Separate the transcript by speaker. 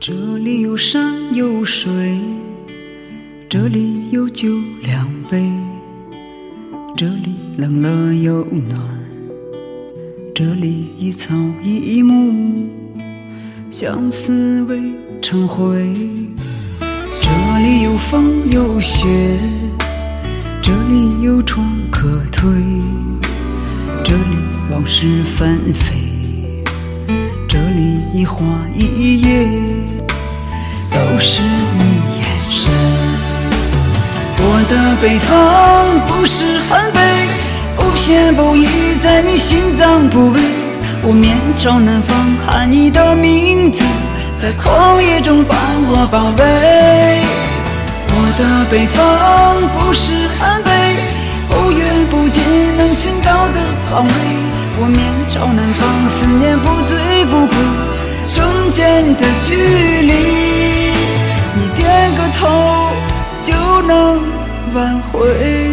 Speaker 1: 这里有山有水，这里有酒两杯，这里冷了又暖，这里一草一木，相思未成灰。这里有风有雪，这里有床可推，这里往事纷飞。这里一花一叶都是你眼神。我的北方不是很北，不偏不倚在你心脏部位。我面朝南方喊你的名字，在旷野中把我包围。我的北方不是很北，不远不近能寻到的方位。我面朝南方，思念不醉不归，中间的距离，你点个头就能挽回。